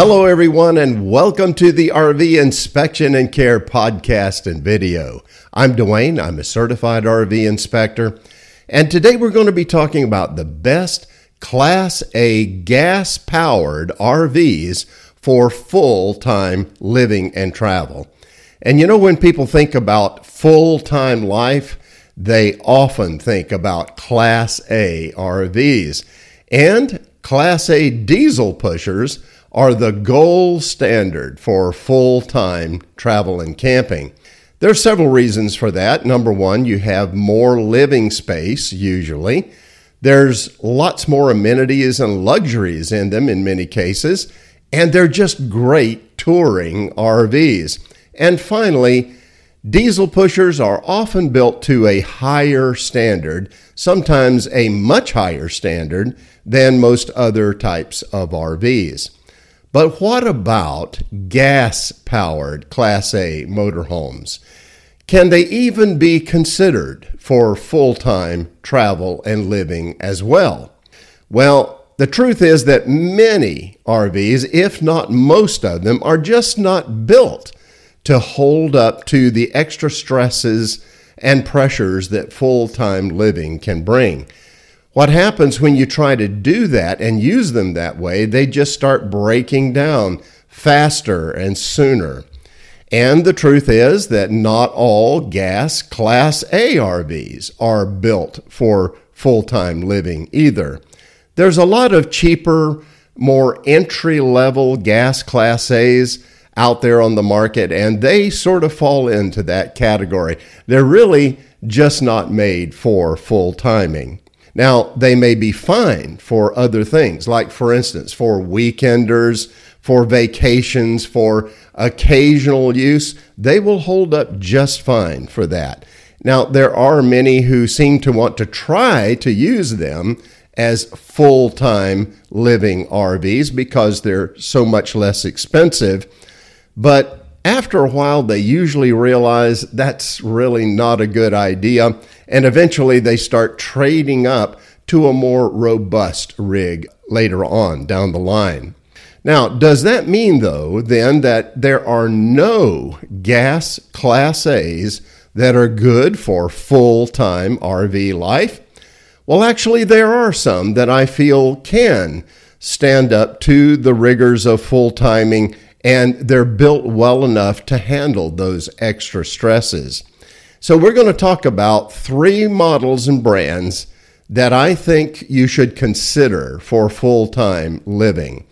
Hello, everyone, and welcome to the RV Inspection and Care podcast and video. I'm Dwayne, I'm a certified RV inspector, and today we're going to be talking about the best Class A gas powered RVs for full time living and travel. And you know, when people think about full time life, they often think about Class A RVs. And Class A diesel pushers are the gold standard for full time travel and camping. There are several reasons for that. Number one, you have more living space, usually. There's lots more amenities and luxuries in them in many cases, and they're just great touring RVs. And finally, diesel pushers are often built to a higher standard, sometimes a much higher standard than most other types of RVs. But what about gas powered Class A motorhomes? Can they even be considered for full time travel and living as well? Well, the truth is that many RVs, if not most of them, are just not built to hold up to the extra stresses and pressures that full time living can bring. What happens when you try to do that and use them that way, they just start breaking down faster and sooner. And the truth is that not all gas Class A RVs are built for full time living either. There's a lot of cheaper, more entry level gas Class A's out there on the market, and they sort of fall into that category. They're really just not made for full timing. Now, they may be fine for other things, like for instance, for weekenders, for vacations, for occasional use, they will hold up just fine for that. Now, there are many who seem to want to try to use them as full time living RVs because they're so much less expensive. But after a while, they usually realize that's really not a good idea and eventually they start trading up to a more robust rig later on down the line. Now, does that mean, though, then that there are no gas Class A's that are good for full time RV life? Well, actually, there are some that I feel can stand up to the rigors of full timing, and they're built well enough to handle those extra stresses. So, we're going to talk about three models and brands that I think you should consider for full time living.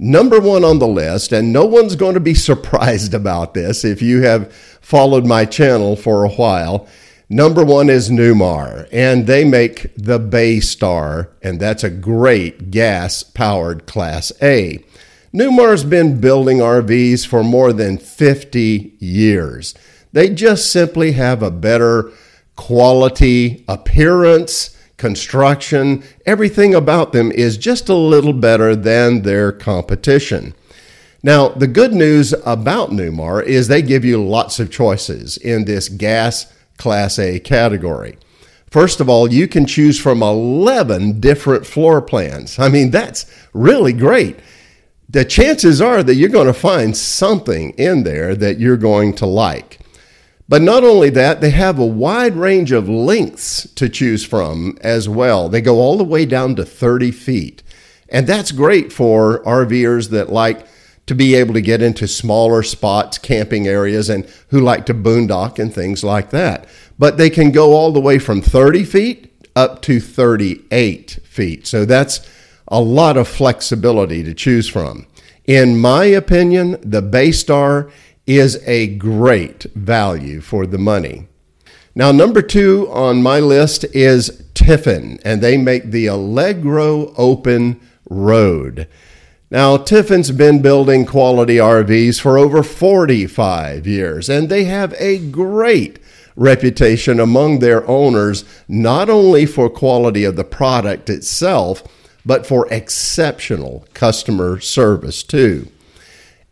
Number one on the list, and no one's going to be surprised about this if you have followed my channel for a while. Number one is Newmar, and they make the Baystar, and that's a great gas powered Class A. Newmar's been building RVs for more than 50 years. They just simply have a better quality, appearance, construction, everything about them is just a little better than their competition. Now, the good news about Newmar is they give you lots of choices in this gas Class A category. First of all, you can choose from 11 different floor plans. I mean, that's really great. The chances are that you're going to find something in there that you're going to like. But not only that, they have a wide range of lengths to choose from as well. They go all the way down to 30 feet. And that's great for RVers that like to be able to get into smaller spots, camping areas, and who like to boondock and things like that. But they can go all the way from 30 feet up to 38 feet. So that's a lot of flexibility to choose from. In my opinion, the Baystar is a great value for the money. Now, number two on my list is Tiffin, and they make the Allegro Open Road. Now, Tiffin's been building quality RVs for over 45 years, and they have a great reputation among their owners, not only for quality of the product itself, but for exceptional customer service too.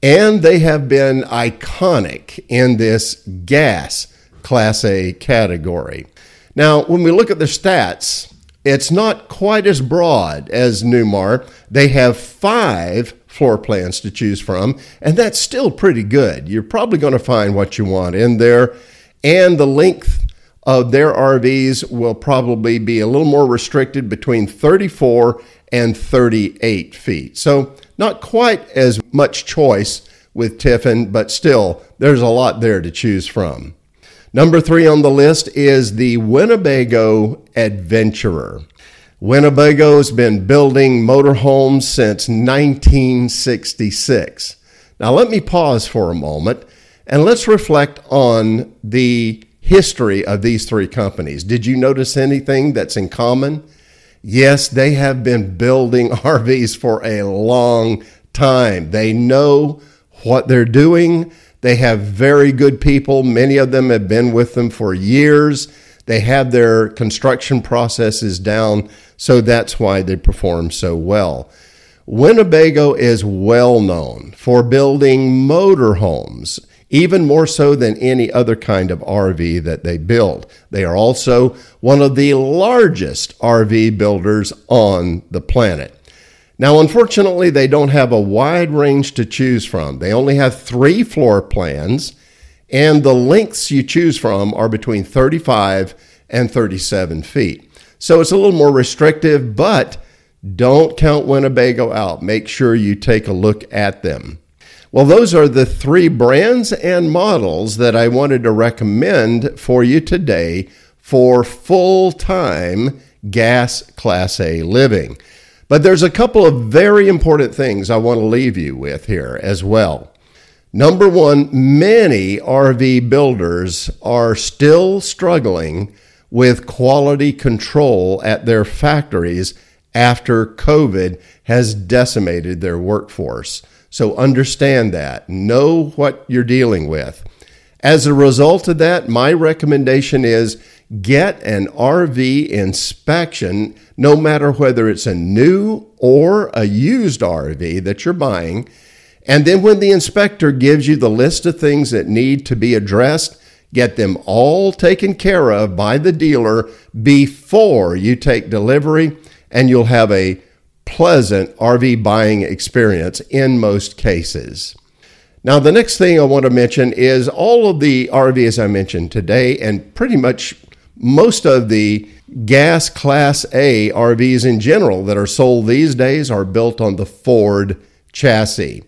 And they have been iconic in this gas Class A category. Now, when we look at the stats, it's not quite as broad as Newmar. They have five floor plans to choose from, and that's still pretty good. You're probably going to find what you want in there, and the length of their RVs will probably be a little more restricted between 34 and 38 feet. So, not quite as much choice with Tiffin, but still, there's a lot there to choose from. Number three on the list is the Winnebago Adventurer. Winnebago's been building motorhomes since 1966. Now, let me pause for a moment and let's reflect on the history of these three companies. Did you notice anything that's in common? Yes, they have been building RVs for a long time. They know what they're doing. They have very good people. Many of them have been with them for years. They have their construction processes down, so that's why they perform so well. Winnebago is well known for building motorhomes, even more so than any other kind of RV that they build. They are also one of the largest RV builders on the planet. Now, unfortunately, they don't have a wide range to choose from. They only have three floor plans and the lengths you choose from are between 35 and 37 feet. So it's a little more restrictive, but don't count Winnebago out. Make sure you take a look at them. Well, those are the three brands and models that I wanted to recommend for you today for full time gas Class A living. But there's a couple of very important things I want to leave you with here as well. Number one, many RV builders are still struggling with quality control at their factories after COVID has decimated their workforce. So understand that. Know what you're dealing with. As a result of that, my recommendation is get an RV inspection, no matter whether it's a new or a used RV that you're buying and then when the inspector gives you the list of things that need to be addressed, get them all taken care of by the dealer before you take delivery, and you'll have a pleasant RV buying experience in most cases. Now, the next thing I want to mention is all of the RVs I mentioned today, and pretty much most of the gas class A RVs in general that are sold these days are built on the Ford chassis.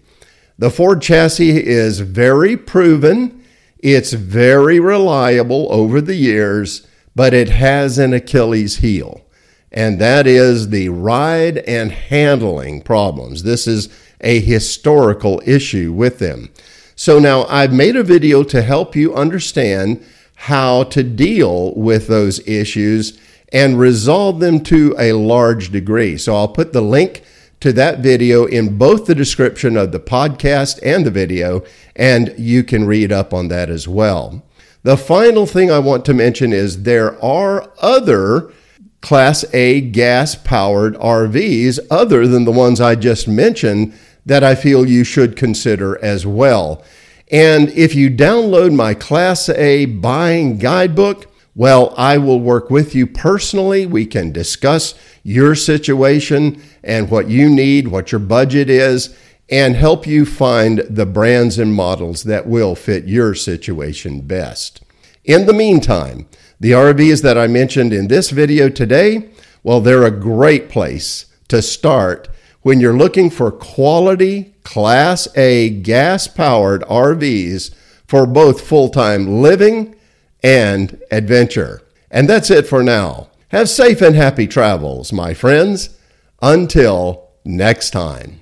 The Ford chassis is very proven, it's very reliable over the years, but it has an Achilles heel, and that is the ride and handling problems. This is a historical issue with them. So now I've made a video to help you understand how to deal with those issues and resolve them to a large degree. So I'll put the link to that video in both the description of the podcast and the video, and you can read up on that as well. The final thing I want to mention is there are other Class A gas powered RVs other than the ones I just mentioned that I feel you should consider as well. And if you download my Class A buying guidebook, well, I will work with you personally. We can discuss your situation and what you need, what your budget is, and help you find the brands and models that will fit your situation best. In the meantime, the RVs that I mentioned in this video today, well, they're a great place to start when you're looking for quality Class A gas powered RVs for both full time living and adventure. And that's it for now. Have safe and happy travels, my friends. Until next time.